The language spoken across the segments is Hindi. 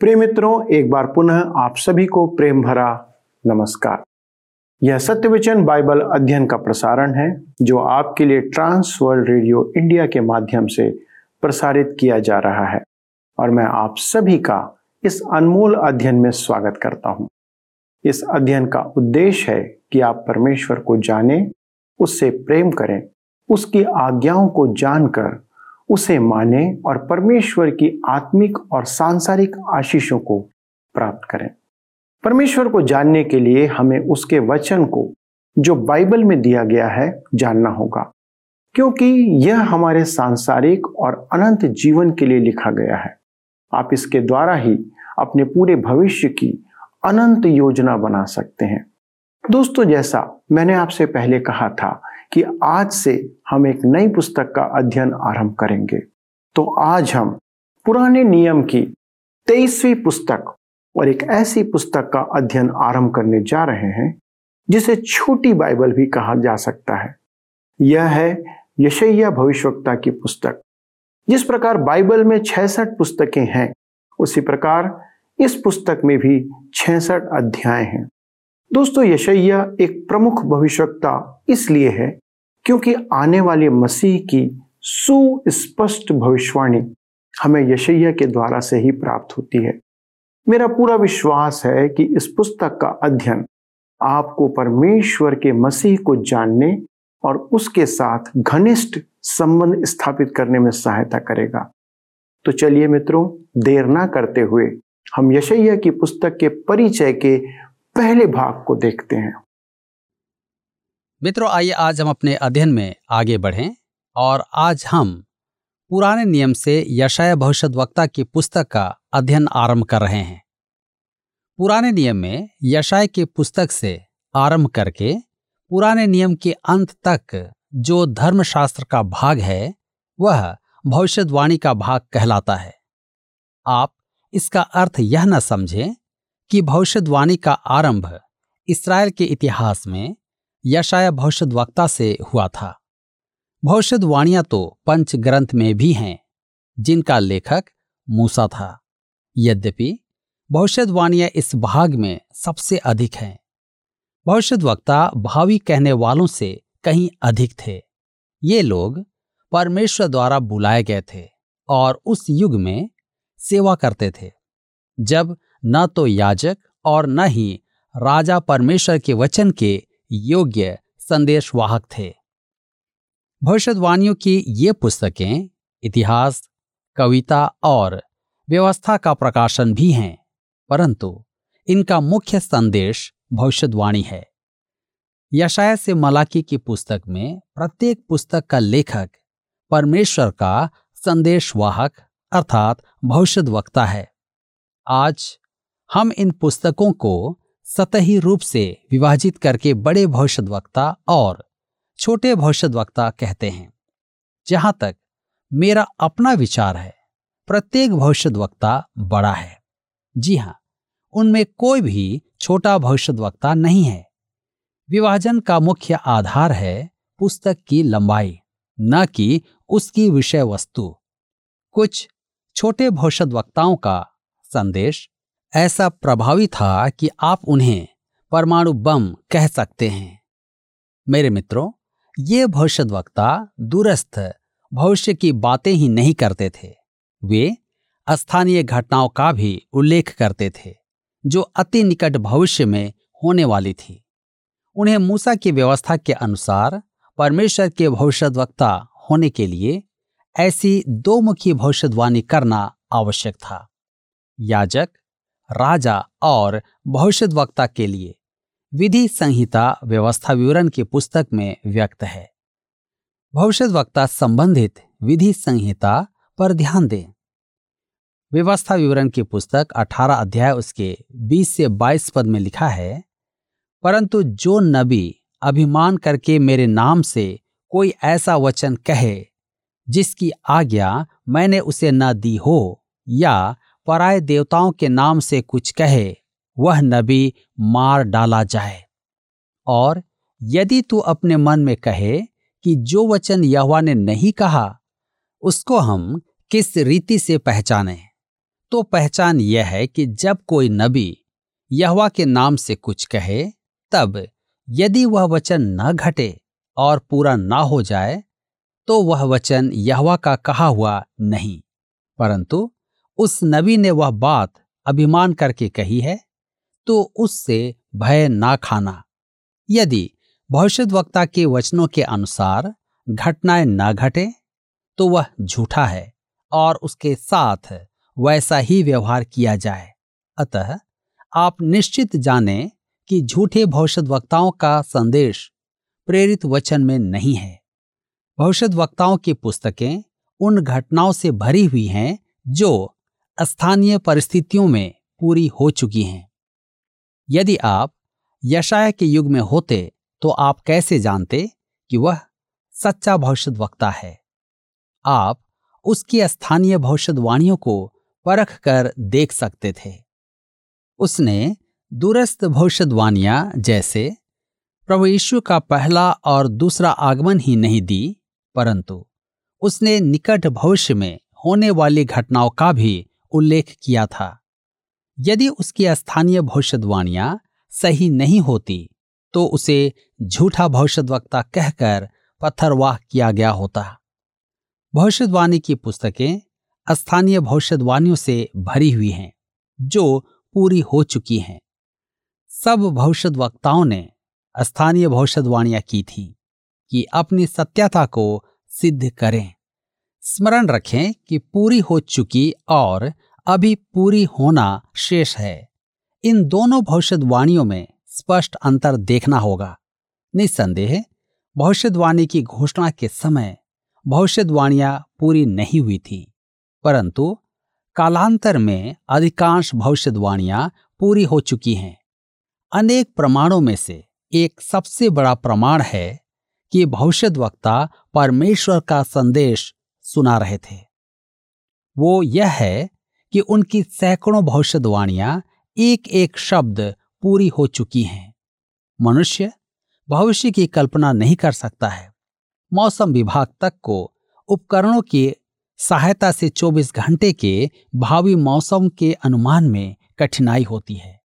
प्रिय मित्रों, एक बार पुनः आप सभी को प्रेम भरा नमस्कार। यह सत्यवचन बाइबल अध्ययन का प्रसारण है, जो आपके लिए ट्रांस वर्ल्ड रेडियो इंडिया के माध्यम से प्रसारित किया जा रहा है। और मैं आप सभी का इस अनमोल अध्ययन में स्वागत करता हूँ। इस अध्ययन का उद्देश्य है कि आप परमेश्वर को जानें, उससे प्रेम करें, उसकी आज्ञाओं को जानकर उसे माने और परमेश्वर की आत्मिक और सांसारिक आशीषों को प्राप्त करें। परमेश्वर को जानने के लिए हमें उसके वचन को जो बाइबल में दिया गया है जानना होगा, क्योंकि यह हमारे सांसारिक और अनंत जीवन के लिए लिखा गया है। आप इसके द्वारा ही अपने पूरे भविष्य की अनंत योजना बना सकते हैं। दोस्तों, जैसा मैंने आपसे पहले कहा था कि आज से हम एक नई पुस्तक का अध्ययन आरंभ करेंगे। तो आज हम पुराने नियम की तेईसवीं पुस्तक और एक ऐसी पुस्तक का अध्ययन आरंभ करने जा रहे हैं, जिसे छोटी बाइबल भी कहा जा सकता है। यह है यशैया भविष्यवक्ता की पुस्तक। जिस प्रकार बाइबल में छसठ पुस्तकें हैं, उसी प्रकार इस पुस्तक में भी छसठ अध्याय हैं। दोस्तों, यशैया एक प्रमुख भविष्यवक्ता इसलिए है क्योंकि आने वाले मसीह की सुस्पष्ट भविष्यवाणी हमें यशैया के द्वारा से ही प्राप्त होती है। मेरा पूरा विश्वास है कि इस पुस्तक का अध्ययन आपको परमेश्वर के मसीह को जानने और उसके साथ घनिष्ठ संबंध स्थापित करने में सहायता करेगा। तो चलिए मित्रों, देर ना करते हुए हम यशैया की पुस्तक के परिचय के पहले भाग को देखते हैं। मित्रों, आइए आज हम अपने अध्ययन में आगे बढ़ें और आज हम पुराने नियम से यशाया भविष्य वक्ता की पुस्तक का अध्ययन आरंभ कर रहे हैं। पुराने नियम में यशाय की पुस्तक से आरंभ करके पुराने नियम के अंत तक जो धर्मशास्त्र का भाग है, वह भविष्यवाणी का भाग कहलाता है। आप इसका अर्थ यह न समझें कि भविष्यवाणी का आरंभ इसराइल के इतिहास में यशाया भविष्य वक्ता से हुआ था। भविष्यवाणियाँ तो पंच ग्रंथ में भी हैं, जिनका लेखक मूसा था। यद्यपि भविष्यवाणियाँ इस भाग में सबसे अधिक हैं। भविष्य वक्ता भावी कहने वालों से कहीं अधिक थे। ये लोग परमेश्वर द्वारा बुलाए गए थे और उस युग में सेवा करते थे, जब न तो याजक और न ही राजा परमेश्वर के वचन के योग्य संदेशवाहक थे। भविष्यवाणियों की ये पुस्तकें, इतिहास, कविता और व्यवस्था का प्रकाशन भी हैं, परंतु इनका मुख्य संदेश भविष्यवाणी है। यशाया से मलाकी की पुस्तक में प्रत्येक पुस्तक का लेखक परमेश्वर का संदेशवाहक अर्थात भविष्य वक्ता है। आज हम इन पुस्तकों को सतही रूप से विभाजित करके बड़े भविष्यवक्ता और छोटे भविष्यवक्ता कहते हैं। जहाँ तक मेरा अपना विचार है, प्रत्येक भविष्यवक्ता बड़ा है। जी हाँ, उनमें कोई भी छोटा भविष्यवक्ता नहीं है। विभाजन का मुख्य आधार है पुस्तक की लंबाई, न कि उसकी विषय वस्तु कुछ छोटे भविष्यवक्ताओं का संदेश ऐसा प्रभावी था कि आप उन्हें परमाणु बम कह सकते हैं। मेरे मित्रों, ये भविष्यवक्ता दूरस्थ भविष्य की बातें ही नहीं करते थे। वे स्थानीय घटनाओं का भी उल्लेख करते थे, जो अति निकट भविष्य में होने वाली थी। उन्हें मूसा की व्यवस्था के अनुसार परमेश्वर के भविष्यवक्ता होने के लिए ऐसी दो मुखी भविष्यवाणी करना आवश्यक था। याजक राजा और भविष्यवक्ता के लिए विधि संहिता व्यवस्था विवरण की पुस्तक में व्यक्त है। भविष्यवक्ता संबंधित विधि संहिता पर ध्यान दें। व्यवस्था विवरण की पुस्तक 18 अध्याय उसके 20 से 22 पद में लिखा है, परंतु जो नबी अभिमान करके मेरे नाम से कोई ऐसा वचन कहे, जिसकी आज्ञा मैंने उसे न दी हो या पराय देवताओं के नाम से कुछ कहे, वह नबी मार डाला जाए। और यदि तू अपने मन में कहे कि जो वचन यहवा ने नहीं कहा, उसको हम किस रीति से पहचाने? तो पहचान यह है कि जब कोई नबी यहवा के नाम से कुछ कहे, तब यदि वह वचन न घटे और पूरा ना हो जाए तो वह वचन यहवा का कहा हुआ नहीं। परंतु उस नबी ने वह बात अभिमान करके कही है तो उससे भय ना खाना। यदि भविष्यवक्ता के वचनों के अनुसार घटनाएँ न घटे तो वह झूठा है और उसके साथ वैसा ही व्यवहार किया जाए। अतः आप निश्चित जानें कि झूठे भविष्यवक्ताओं का संदेश प्रेरित वचन में नहीं है। भविष्यवक्ताओं की पुस्तकें उन घटनाओं से भरी हुई हैं जो स्थानीय परिस्थितियों में पूरी हो चुकी हैं। यदि आप यशाया के युग में होते तो आप कैसे जानते कि वह सच्चा भविष्यवक्ता है? आप उसकी स्थानीय भविष्यवाणियों को परख कर देख सकते थे। उसने दूरस्थ भविष्यवाणियाँ जैसे प्रभु यीशु का पहला और दूसरा आगमन ही नहीं दी, परंतु उसने निकट भविष्य में होने वाली घटनाओं का भी उल्लेख किया था। यदि उसकी स्थानीय भविष्यवाणियाँ सही नहीं होती तो उसे झूठा भविष्यवक्ता कहकर पत्थरवाह किया गया होता। भविष्यवाणी की पुस्तकें स्थानीय भविष्यवाणियों से भरी हुई हैं, जो पूरी हो चुकी हैं। सब भविष्यवक्ताओं ने स्थानीय भविष्यवाणियाँ की थी कि अपनी सत्यता को सिद्ध करें। स्मरण रखें कि पूरी हो चुकी और अभी पूरी होना शेष है। इन दोनों भविष्यवाणियों में स्पष्ट अंतर देखना होगा। निस्संदेह, भविष्यवाणी की घोषणा के समय भविष्यवाणियाँ पूरी नहीं हुई थी, परंतु कालांतर में अधिकांश भविष्यवाणियाँ पूरी हो चुकी हैं। अनेक प्रमाणों में से एक सबसे बड़ा प्रमाण है कि भविष्यवक्ता परमेश्वर का संदेश सुना रहे थे। वो यह है कि उनकी सैकड़ों भविष्यवाणियाँ एक एक शब्द पूरी हो चुकी हैं। मनुष्य भविष्य की कल्पना नहीं कर सकता है। मौसम विभाग तक को उपकरणों की सहायता से 24 घंटे के भावी मौसम के अनुमान में कठिनाई होती है।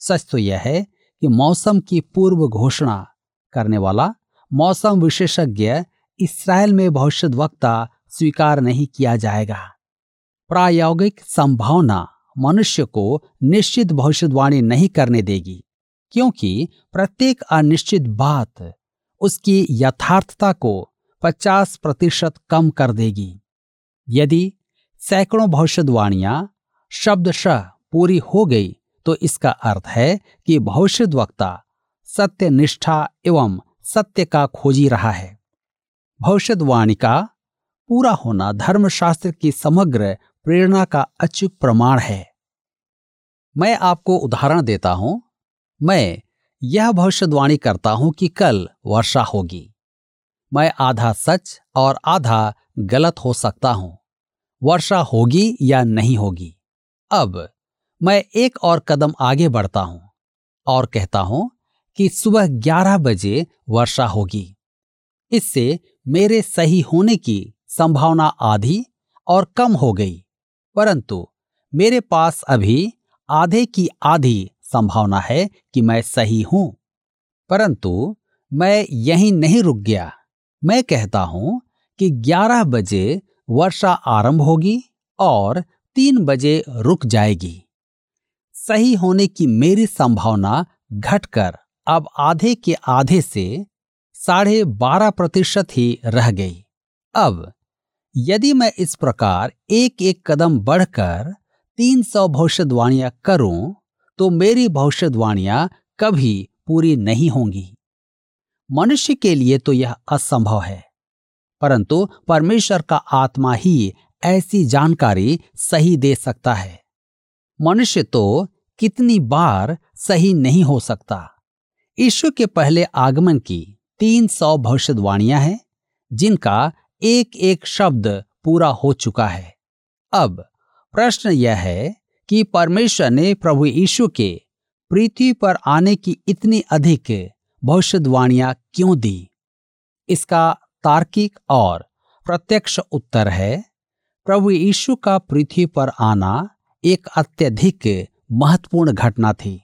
सच तो यह है कि मौसम की पूर्व घोषणा करने वाला मौसम विशेषज्ञ इसराइल में भविष्यवक्ता स्वीकार नहीं किया जाएगा। प्रायोगिक संभावना मनुष्य को निश्चित भविष्यवाणी नहीं करने देगी, क्योंकि प्रत्येक अनिश्चित बात उसकी यथार्थता को 50 प्रतिशत कम कर देगी। यदि सैकड़ों भविष्यवाणियाँ शब्दशः पूरी हो गई तो इसका अर्थ है कि भविष्यवक्ता सत्य निष्ठा एवं सत्य का खोजी रहा है। भविष्यवाणी का पूरा होना धर्मशास्त्र की समग्र प्रेरणा का अचूक प्रमाण है। मैं आपको उदाहरण देता हूँ। मैं यह भविष्यवाणी करता हूँ कि कल वर्षा होगी। मैं आधा सच और आधा गलत हो सकता हूँ। वर्षा होगी या नहीं होगी? अब मैं एक और कदम आगे बढ़ता हूँ और कहता हूँ कि सुबह 11 बजे वर्षा होगी। इससे मेरे सही होने की संभावना आधी और कम हो गई। परंतु मेरे पास अभी आधे की आधी संभावना है कि मैं सही हूँ। परंतु मैं यहीं नहीं रुक गया। मैं कहता हूँ कि 11 बजे वर्षा आरंभ होगी और तीन बजे रुक जाएगी। सही होने की मेरी संभावना घटकर अब आधे के आधे से साढ़े बारह प्रतिशत ही रह गई। अब यदि मैं इस प्रकार एक एक कदम बढ़कर तीन सौ भविष्यवाणियाँ करूँ तो मेरी भविष्यवाणियाँ कभी पूरी नहीं होंगी। मनुष्य के लिए तो यह असंभव है, परंतु परमेश्वर का आत्मा ही ऐसी जानकारी सही दे सकता है। मनुष्य तो कितनी बार सही नहीं हो सकता। ईश्वर के पहले आगमन की तीन सौ भविष्यवाणियाँ हैं, जिनका एक एक शब्द पूरा हो चुका है। अब, प्रश्न यह है कि परमेश्वर ने प्रभु यीशु के पृथ्वी पर आने की इतनी अधिक भविष्यवाणियाँ क्यों दी? इसका तार्किक और प्रत्यक्ष उत्तर है, प्रभु यीशु का पृथ्वी पर आना एक अत्यधिक महत्वपूर्ण घटना थी।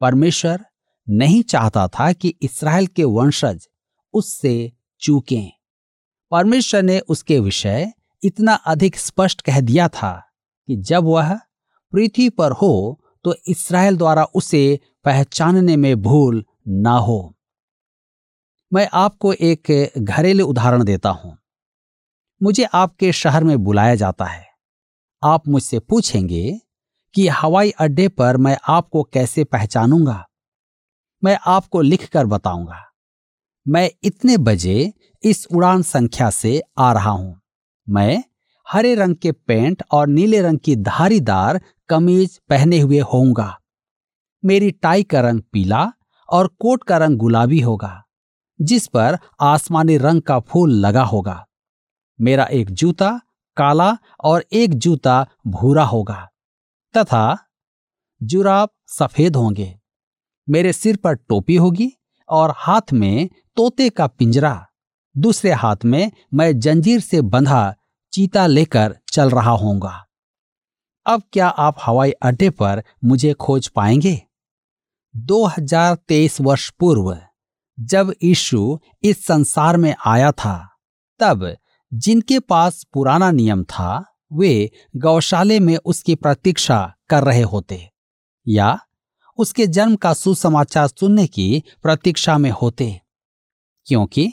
परमेश्वर नहीं चाहता था कि इसराइल के वंशज उससे चूकें। परमेश्वर ने उसके विषय इतना अधिक स्पष्ट कह दिया था कि जब वह पृथ्वी पर हो तो इसराइल द्वारा उसे पहचानने में भूल ना हो। मैं आपको एक घरेलू उदाहरण देता हूँ। मुझे आपके शहर में बुलाया जाता है। आप मुझसे पूछेंगे कि हवाई अड्डे पर मैं आपको कैसे पहचानूँगा? मैं आपको लिखकर बताऊँगा। मैं इतने बजे इस उड़ान संख्या से आ रहा हूँ। मैं हरे रंग के पेंट और नीले रंग की धारीदार कमीज पहने हुए होऊँगा। मेरी टाई का रंग पीला और कोट का रंग गुलाबी होगा, जिस पर आसमानी रंग का फूल लगा होगा। मेरा एक जूता काला और एक जूता भूरा होगा, तथा जुराब सफ़ेद होंगे। मेरे सिर पर टोपी होगी और हाथ में तोते का पिंजरा। दूसरे हाथ में मैं जंजीर से बंधा चीता लेकर चल रहा होऊँगा। अब क्या आप हवाई अड्डे पर मुझे खोज पाएँगे? 2023 वर्ष पूर्व, जब यीशु इस संसार में आया था, तब जिनके पास पुराना नियम था, वे गौशाले में उसकी प्रतीक्षा कर रहे होते, या उसके जन्म का सुसमाचार सुनने की प्रतीक्षा में होते। क्योंकि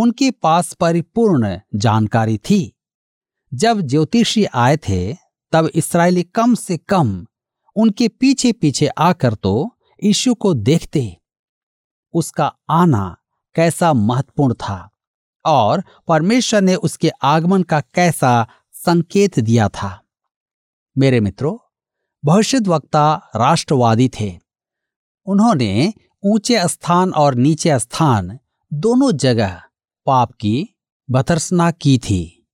उनके पास परिपूर्ण जानकारी थी। जब ज्योतिषी आए थे, तब इसराइली कम से कम उनके पीछे पीछे आकर तो यीशु को देखते। उसका आना कैसा महत्वपूर्ण था और परमेश्वर ने उसके आगमन का कैसा संकेत दिया था। मेरे मित्रों भविष्य वक्ता राष्ट्रवादी थे। उन्होंने ऊँचे स्थान और नीचे स्थान दोनों जगह पाप की भतर्सना की थी।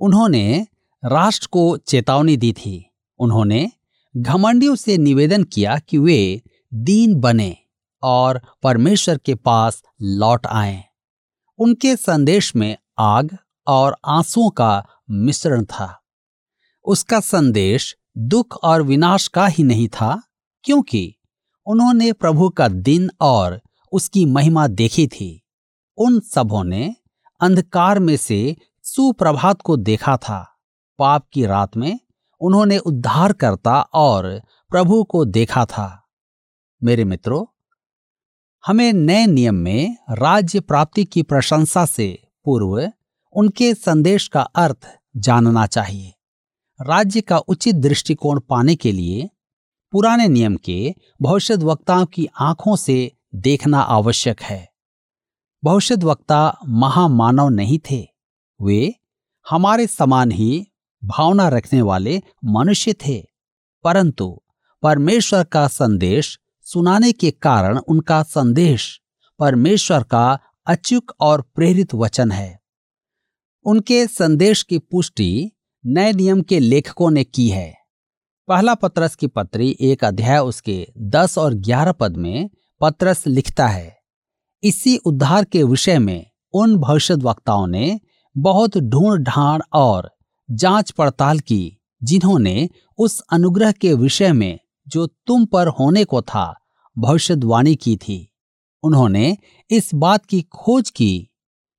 उन्होंने राष्ट्र को चेतावनी दी थी। उन्होंने घमंडियों से निवेदन किया कि वे दीन बने और परमेश्वर के पास लौट आए। उनके संदेश में आग और आंसुओं का मिश्रण था। उसका संदेश दुख और विनाश का ही नहीं था, क्योंकि उन्होंने प्रभु का दिन और उसकी महिमा देखी थी। उन सबों ने अंधकार में से सुप्रभात को देखा था। पाप की रात में उन्होंने उद्धार करता और प्रभु को देखा था। मेरे मित्रों, हमें नए नियम में राज्य प्राप्ति की प्रशंसा से पूर्व उनके संदेश का अर्थ जानना चाहिए। राज्य का उचित दृष्टिकोण पाने के लिए पुराने नियम के भविष्य वक्ताओं की आँखों से देखना आवश्यक है। भविष्य वक्ता महामानव नहीं थे। वे हमारे समान ही भावना रखने वाले मनुष्य थे। परंतु परमेश्वर का संदेश सुनाने के कारण उनका संदेश परमेश्वर का अचूक और प्रेरित वचन है। उनके संदेश की पुष्टि नए नियम के लेखकों ने की है। पहला पत्रस की पत्री एक अध्याय उसके दस और ग्यारह पद में पत्रस लिखता है। इसी उद्धार के विषय में उन भविष्य वक्ताओं ने बहुत ढूंढ ढांड और जाँच पड़ताल की, जिन्होंने उस अनुग्रह के विषय में जो तुम पर होने को था भविष्यवाणी की थी। उन्होंने इस बात की खोज की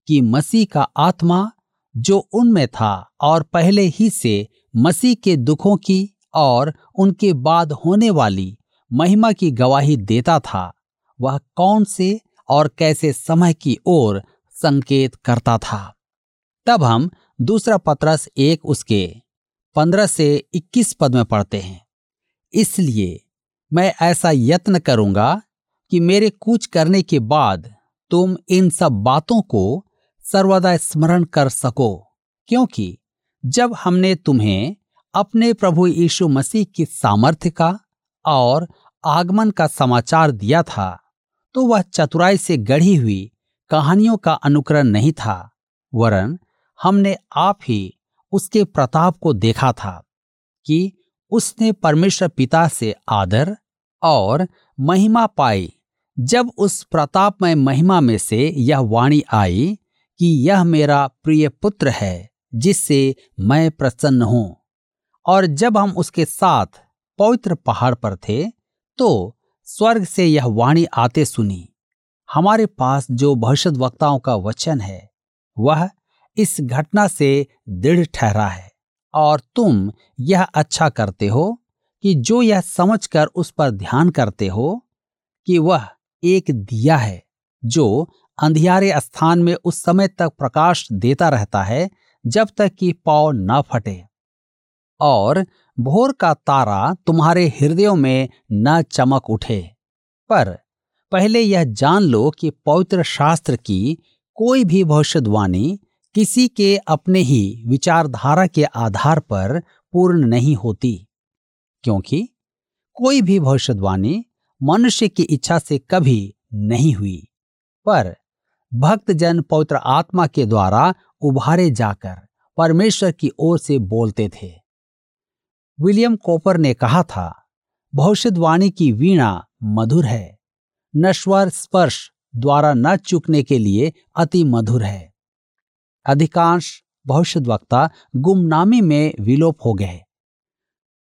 कि मसीह का आत्मा जो उनमें था और पहले ही से मसीह के दुखों की और उनके बाद होने वाली महिमा की गवाही देता था, वह कौन से और कैसे समय की ओर संकेत करता था। तब हम दूसरा पत्रस एक उसके पंद्रह से इक्कीस पद में पढ़ते हैं। इसलिए मैं ऐसा यत्न करूँगा कि मेरे कूच करने के बाद तुम इन सब बातों को सर्वदा स्मरण कर सको, क्योंकि जब हमने तुम्हें अपने प्रभु यीशु मसीह की सामर्थ्य का और आगमन का समाचार दिया था तो वह चतुराई से गढ़ी हुई कहानियों का अनुकरण नहीं था, वरन हमने आप ही उसके प्रताप को देखा था कि उसने परमेश्वर पिता से आदर और महिमा पाई। जब उस प्रतापमय महिमा में से यह वाणी आई कि यह मेरा प्रिय पुत्र है, जिससे मैं प्रसन्न हूँ, और जब हम उसके साथ पवित्र पहाड़ पर थे तो स्वर्ग से यह वाणी आते सुनी। हमारे पास जो भविष्य वक्ताओं का वचन है, वह इस घटना से दृढ़ ठहरा है। और तुम यह अच्छा करते हो कि जो यह समझकर उस पर ध्यान करते हो कि वह एक दिया है, जो अंधियारे स्थान में उस समय तक प्रकाश देता रहता है जब तक कि पाव न फटे। और भोर का तारा तुम्हारे हृदयों में न चमक उठे। पर पहले यह जान लो कि पवित्र शास्त्र की कोई भी भविष्यवाणी किसी के अपने ही विचारधारा के आधार पर पूर्ण नहीं होती, क्योंकि कोई भी भविष्यवाणी मनुष्य की इच्छा से कभी नहीं हुई। पर भक्त जन पवित्र आत्मा के द्वारा उभारे जाकर परमेश्वर की ओर से बोलते थे। विलियम कोपर ने कहा था, भविष्यवाणी की वीणा मधुर है। नश्वर स्पर्श द्वारा न चूकने के लिए अति मधुर है। अधिकांश भविष्यवक्ता गुमनामी में विलोप हो गए।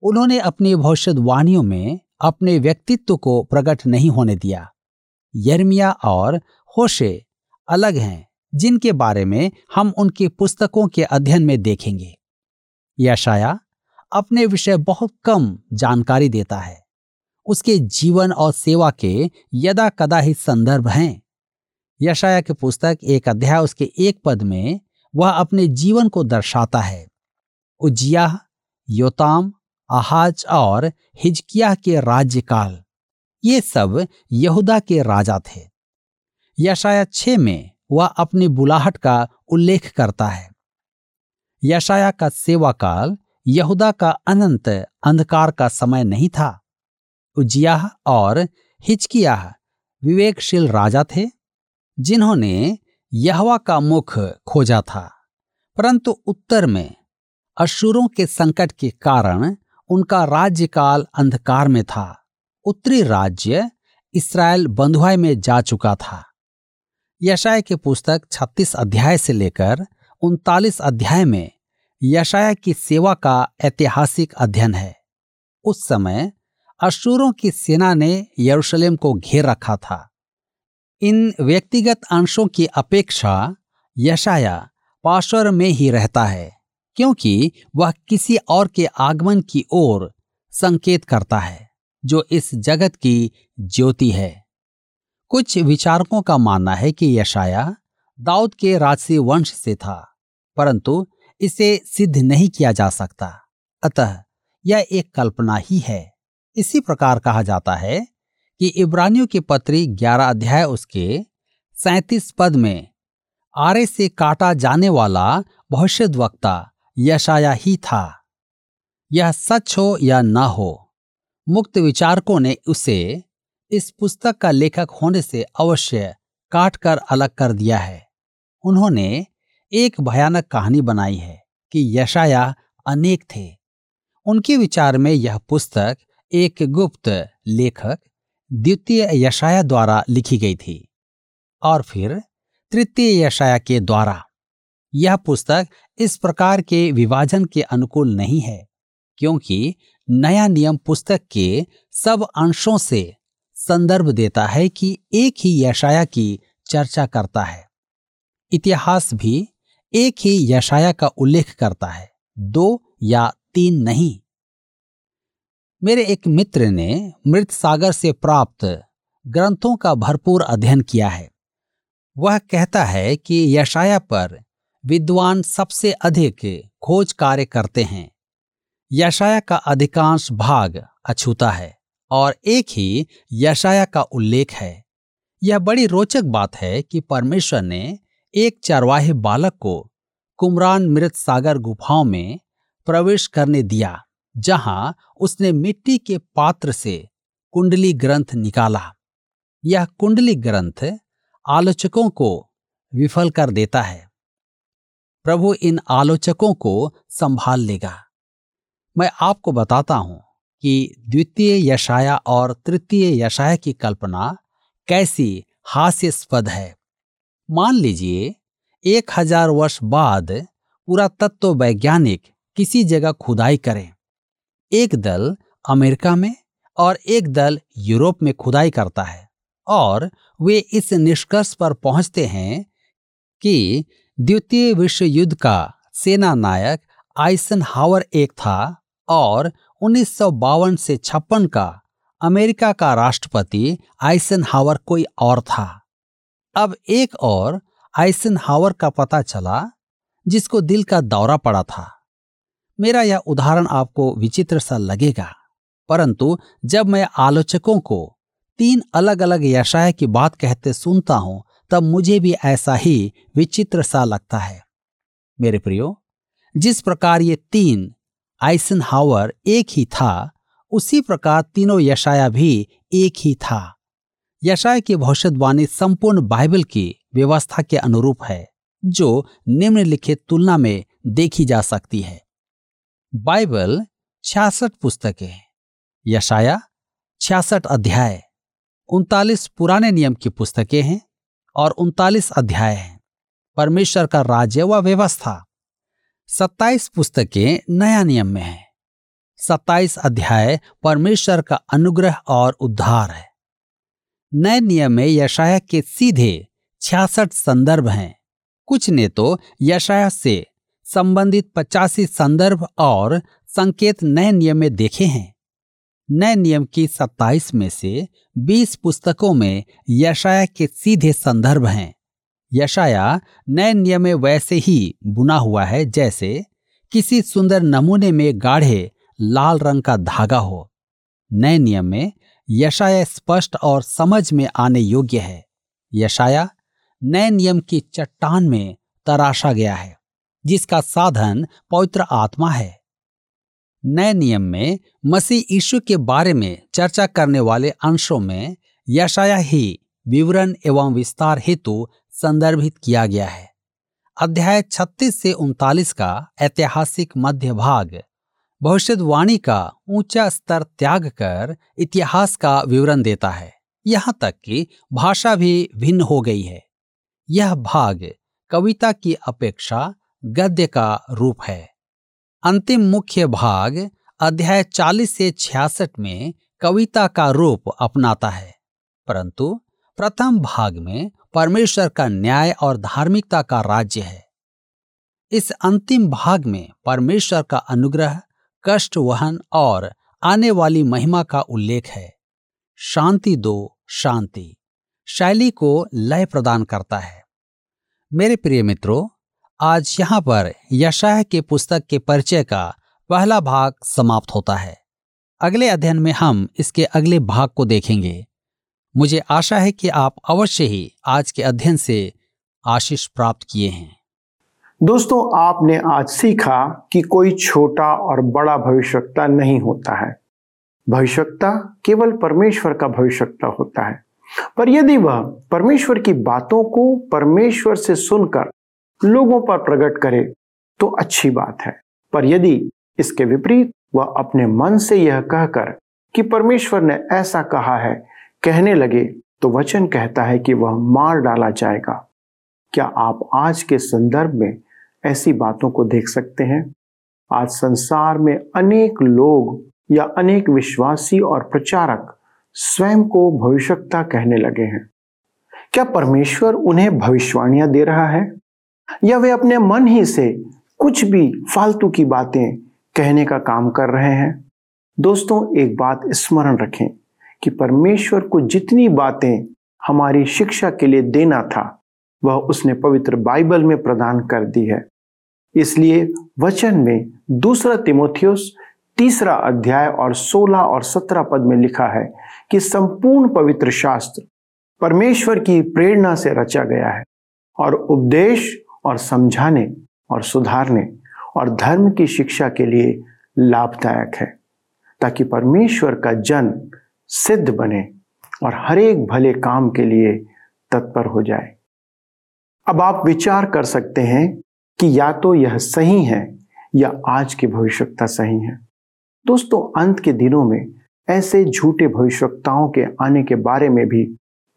उन्होंने अपनी भविष्यवाणियों में अपने व्यक्तित्व को प्रकट नहीं होने दिया। यर्मिया और होशे अलग हैं, जिनके बारे में हम उनकी पुस्तकों के अध्ययन में देखेंगे। यशाया अपने विषय बहुत कम जानकारी देता है। उसके जीवन और सेवा के यदा कदा ही संदर्भ हैं। यशाया की पुस्तक एक अध्याय उसके एक पद में वह अपने जीवन को दर्शाता है। उजिया योताम, आहाज और हिजकिया के राज्यकाल, ये सब यहूदा के राजा थे। यशाया छ में वह अपनी बुलाहट का उल्लेख करता है। यशाया का सेवा काल यहूदा का अनंत अंधकार का समय नहीं था। उजियाह और हिचकिया विवेकशील राजा थे, जिन्होंने यहवा का मुख खोजा था। परंतु उत्तर में अशुरों के संकट के कारण उनका राज्यकाल अंधकार में था। उत्तरी राज्य इसराइल बंधुआई में जा चुका था। यशाय की पुस्तक 36 अध्याय से लेकर उनतालीस अध्याय में यशाया की सेवा का ऐतिहासिक अध्ययन है। उस समय अशूरों की सेना ने यरूशलेम को घेर रखा था। इन व्यक्तिगत अंशों की अपेक्षा यशाया पाशर में ही रहता है, क्योंकि वह किसी और के आगमन की ओर संकेत करता है, जो इस जगत की ज्योति है। कुछ विचारकों का मानना है कि यशाया दाऊद के राजसी वंश से था, परंतु इसे सिद्ध नहीं किया जा सकता। अतः यह एक कल्पना ही है। इसी प्रकार कहा जाता है कि इब्रानियों की पत्री ग्यारह अध्याय उसके सैतीस पद में, आरे से काटा जाने वाला भविष्य वक्ता यशाया ही था। यह सच हो या न हो, मुक्त विचारकों ने उसे इस पुस्तक का लेखक होने से अवश्य काट कर अलग कर दिया है। उन्होंने एक भयानक कहानी बनाई है कि यशाया अनेक थे। उनके विचार में यह पुस्तक एक गुप्त लेखक द्वितीय यशाया द्वारा लिखी गई थी और फिर तृतीय यशाया के द्वारा। यह पुस्तक इस प्रकार के विभाजन के अनुकूल नहीं है, क्योंकि नया नियम पुस्तक के सब अंशों से संदर्भ देता है कि एक ही यशाया की चर्चा करता है। इतिहास भी एक ही यशाया का उल्लेख करता है, दो या तीन नहीं। मेरे एक मित्र ने मृत सागर से प्राप्त ग्रंथों का भरपूर अध्ययन किया है। वह कहता है कि यशाया पर विद्वान सबसे अधिक खोज कार्य करते हैं। यशाया का अधिकांश भाग अछूता है और एक ही यशाया का उल्लेख है। यह बड़ी रोचक बात है कि परमेश्वर ने एक चरवाहे बालक को कुमरान मृत सागर गुफाओं में प्रवेश करने दिया, जहाँ उसने मिट्टी के पात्र से कुंडली ग्रंथ निकाला। यह कुंडली ग्रंथ आलोचकों को विफल कर देता है। प्रभु इन आलोचकों को संभाल लेगा। मैं आपको बताता हूँ कि द्वितीय यशाया और तृतीय यशाया की कल्पना कैसी हास्यास्पद है। मान लीजिए, एक हज़ार वर्ष बाद पूरा तत्व वैज्ञानिक किसी जगह खुदाई करें। एक दल अमेरिका में और एक दल यूरोप में खुदाई करता है और वे इस निष्कर्ष पर पहुँचते हैं कि द्वितीय विश्व युद्ध का सेना नायक आइसन हावर एक था और उन्नीस सौ बावन से छप्पन का अमेरिका का राष्ट्रपति आइसन हावर कोई और था। अब एक और आइसन हावर का पता चला, जिसको दिल का दौरा पड़ा था। मेरा यह उदाहरण आपको विचित्र सा लगेगा, परंतु जब मैं आलोचकों को तीन अलग अलग यशाय की बात कहते सुनता हूँ, तब मुझे भी ऐसा ही विचित्र सा लगता है। मेरे प्रियो, जिस प्रकार ये तीन आइसन हावर एक ही था, उसी प्रकार तीनों यशाया भी एक ही था। यशाया की भविष्यवाणी संपूर्ण बाइबल की व्यवस्था के अनुरूप है, जो निम्नलिखित तुलना में देखी जा सकती है। बाइबल छियासठ पुस्तकें यशाया छियासठ अध्याय, उनतालीस पुराने नियम की पुस्तकें हैं और उनतालीस अध्याय हैं। परमेश्वर का राज्य व व्यवस्था। सत्ताईस पुस्तकें नया नियम में हैं। सत्ताईस अध्याय परमेश्वर का अनुग्रह और उद्धार है। नए नियम में यशाया के सीधे छियासठ संदर्भ हैं। कुछ ने तो यशाया से संबंधित पचासी संदर्भ और संकेत नए नियम में देखे हैं। नए नियम की 27 में से 20 पुस्तकों में यशाया के सीधे संदर्भ हैं। यशाया नए नियम में वैसे ही बुना हुआ है, जैसे किसी सुंदर नमूने में गाढ़े लाल रंग का धागा हो। नए नियम में यशाया स्पष्ट और समझ में आने योग्य है। यशाया नए नियम की चट्टान में तराशा गया है, जिसका साधन पवित्र आत्मा है। नए नियम में मसीह यीशु के बारे में चर्चा करने वाले अंशों में यशाया ही विवरण एवं विस्तार हेतु संदर्भित किया गया है। अध्याय 36 से उनतालीस का ऐतिहासिक मध्य भाग भविष्यवाणी का ऊँचा स्तर त्याग कर इतिहास का विवरण देता है। यहाँ तक कि भाषा भी भिन्न हो गई है। यह भाग कविता की अपेक्षा गद्य का रूप है। अंतिम मुख्य भाग अध्याय 40 से 66 में कविता का रूप अपनाता है। परंतु प्रथम भाग में परमेश्वर का न्याय और धार्मिकता का राज्य है। इस अंतिम भाग में परमेश्वर का अनुग्रह कष्ट, वहन और आने वाली महिमा का उल्लेख है। शांति दो, शांति। शैली को लय प्रदान करता है। मेरे प्रिय मित्रों, आज यहाँ पर यशाह के पुस्तक के परिचय का पहला भाग समाप्त होता है। अगले अध्ययन में हम इसके अगले भाग को देखेंगे। मुझे आशा है कि आप अवश्य ही आज के अध्ययन से आशीष प्राप्त किए हैं। दोस्तों, आपने आज सीखा कि कोई छोटा और बड़ा भविष्यता नहीं होता है। भविष्यता केवल परमेश्वर का भविष्यता होता है। पर यदि वह परमेश्वर की बातों को परमेश्वर से सुनकर लोगों पर प्रकट करे तो अच्छी बात है। पर यदि इसके विपरीत वह अपने मन से यह कहकर कि परमेश्वर ने ऐसा कहा है, कहने लगे तो वचन कहता है कि वह मार डाला जाएगा। क्या आप आज के संदर्भ में ऐसी बातों को देख सकते हैं। आज संसार में अनेक लोग या अनेक विश्वासी और प्रचारक स्वयं को भविष्यता कहने लगे हैं। क्या परमेश्वर उन्हें भविष्यवाणियाँ दे रहा है? या वे अपने मन ही से कुछ भी फालतू की बातें कहने का काम कर रहे हैं? दोस्तों, एक बात स्मरण रखें कि परमेश्वर को जितनी बातें हमारी शिक्षा के लिए देना था वह उसने पवित्र बाइबल में प्रदान कर दी है। इसलिए वचन में दूसरा तिमोथियस तीसरा अध्याय और सोलह और सत्रह पद में लिखा है कि संपूर्ण पवित्र शास्त्र परमेश्वर की प्रेरणा से रचा गया है और उपदेश और समझाने और सुधारने और धर्म की शिक्षा के लिए लाभदायक है, ताकि परमेश्वर का जन सिद्ध बने और हर एक भले काम के लिए तत्पर हो जाए। अब आप विचार कर सकते हैं कि या तो यह सही है या आज की भविष्यता सही है। दोस्तों, अंत के दिनों में ऐसे झूठे भविष्यताओं के आने के बारे में भी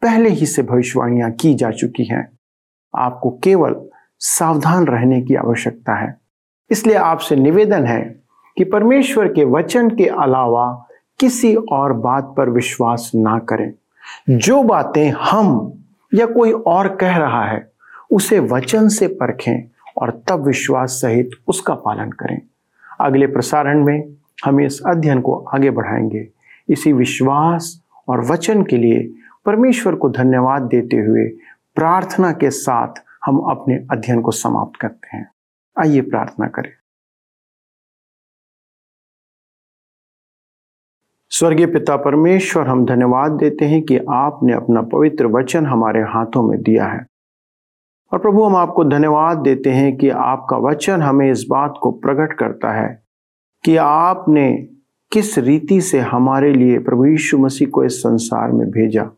पहले ही से भविष्यवाणियाँ की जा चुकी हैं। आपको केवल सावधान रहने की आवश्यकता है। इसलिए आपसे निवेदन है कि परमेश्वर के वचन के अलावा किसी और बात पर विश्वास ना करें। जो बातें हम या कोई और कह रहा है उसे वचन से परखें और तब विश्वास सहित उसका पालन करें। अगले प्रसारण में हम इस अध्ययन को आगे बढ़ाएँगे। इसी विश्वास और वचन के लिए परमेश्वर को धन्यवाद देते हुए प्रार्थना के साथ हम अपने अध्ययन को समाप्त करते हैं। आइए प्रार्थना करें। स्वर्गीय पिता परमेश्वर, हम धन्यवाद देते हैं कि आपने अपना पवित्र वचन हमारे हाथों में दिया है। और प्रभु, हम आपको धन्यवाद देते हैं कि आपका वचन हमें इस बात को प्रकट करता है कि आपने किस रीति से हमारे लिए प्रभु यीशु मसीह को इस संसार में भेजा।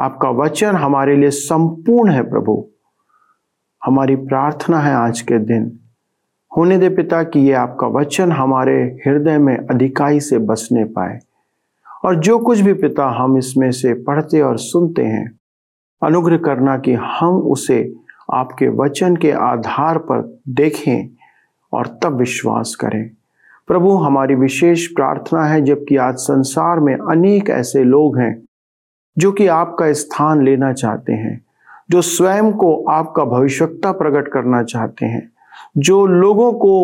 आपका वचन हमारे लिए संपूर्ण है प्रभु। हमारी प्रार्थना है आज के दिन। होने दे पिता कि ये आपका वचन हमारे हृदय में अधिकाई से बसने पाए। और जो कुछ भी पिता, हम इसमें से पढ़ते और सुनते हैं, अनुग्रह करना कि हम उसे आपके वचन के आधार पर देखें और तब विश्वास करें। प्रभु, हमारी विशेष प्रार्थना है, जबकि आज संसार में अनेक ऐसे लोग हैं जो कि आपका स्थान लेना चाहते हैं, जो स्वयं को आपका भविष्यता प्रकट करना चाहते हैं, जो लोगों को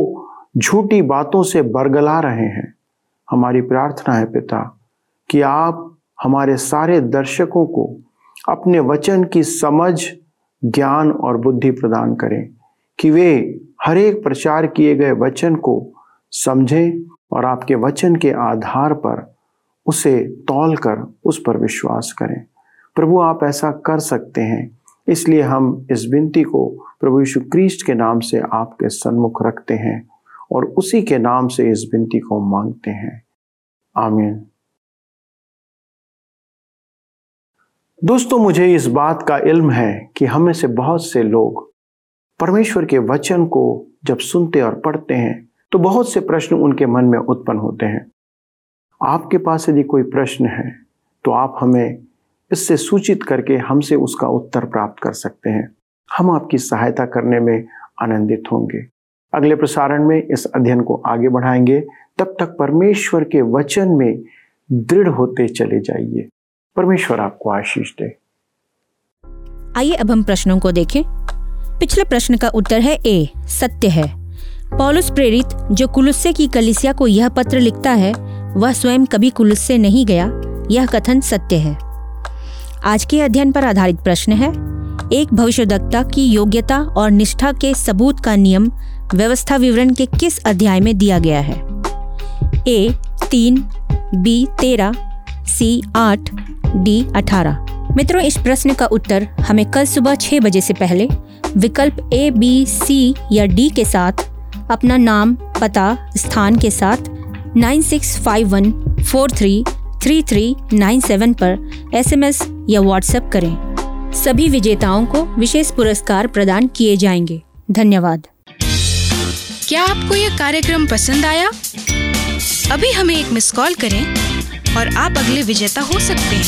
झूठी बातों से बरगला रहे हैं। हमारी प्रार्थना है पिता, कि आप हमारे सारे दर्शकों को अपने वचन की समझ ज्ञान और बुद्धि प्रदान करें कि वे हर एक प्रचार किए गए वचन को समझें और आपके वचन के आधार पर उसे तौल कर उस पर विश्वास करें। प्रभु, आप ऐसा कर सकते हैं। इसलिए हम इस विनती को प्रभु यीशु क्रिस्ट के नाम से आपके सन्मुख रखते हैं और उसी के नाम से इस विनती को मांगते हैं। आमीन। दोस्तों, मुझे इस बात का इल्म है कि हमें से बहुत से लोग परमेश्वर के वचन को जब सुनते और पढ़ते हैं तो बहुत से प्रश्न उनके मन में उत्पन्न होते हैं। आपके पास यदि कोई प्रश्न है तो आप हमें इससे सूचित करके हमसे उसका उत्तर प्राप्त कर सकते हैं। हम आपकी सहायता करने में आनंदित होंगे। अगले प्रसारण में इस अध्ययन को आगे बढ़ाएँगे। तब तक परमेश्वर के वचन में दृढ़ होते चले जाइए। परमेश्वर आपको आशीष दे। आइए अब हम प्रश्नों को देखें। पिछले प्रश्न का उत्तर है ए, सत्य है। पौलुस प्रेरित, जो कुलुस्से की कलिसिया को यह पत्र लिखता है, वह स्वयं कभी कुलुस्से नहीं गया, यह कथन सत्य है। आज के अध्ययन पर आधारित प्रश्न है, एक भविष्यदक्ता की योग्यता और निष्ठा के सबूत का नियम, व्यवस्था विवरण के किस अध्याय में दिया गया है? ए, तीन, बी, तेरह, सी, आठ डी अठारह। मित्रों, इस प्रश्न का उत्तर हमें कल सुबह छह बजे से पहले विकल्प ए बी सी या डी के साथ, अपना नाम, पता, स्थान के साथ nine six five one four three three three nine seven पर एसएमएस या व्हाट्सएप करें। सभी विजेताओं को विशेष पुरस्कार प्रदान किए जाएँगे। धन्यवाद। क्या आपको यह कार्यक्रम पसंद आया? अभी हमें एक मिस कॉल करें। और आप अगले विजेता हो सकते हैं।